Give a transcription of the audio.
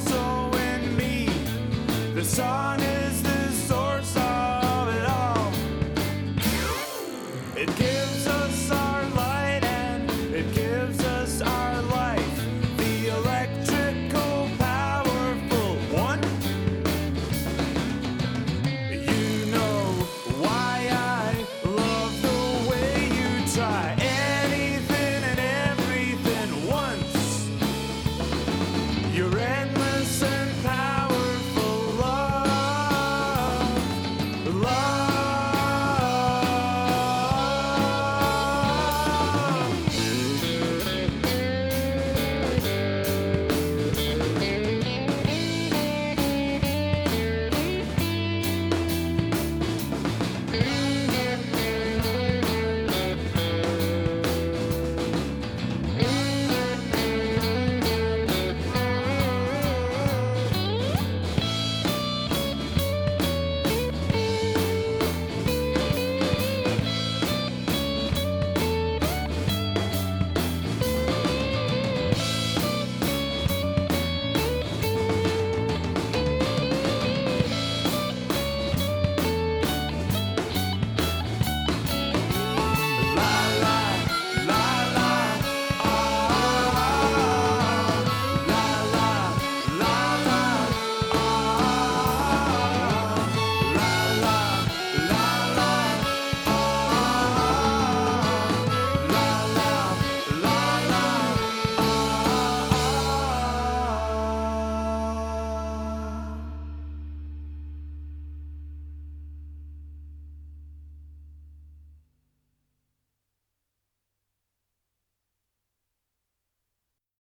also in me. The sun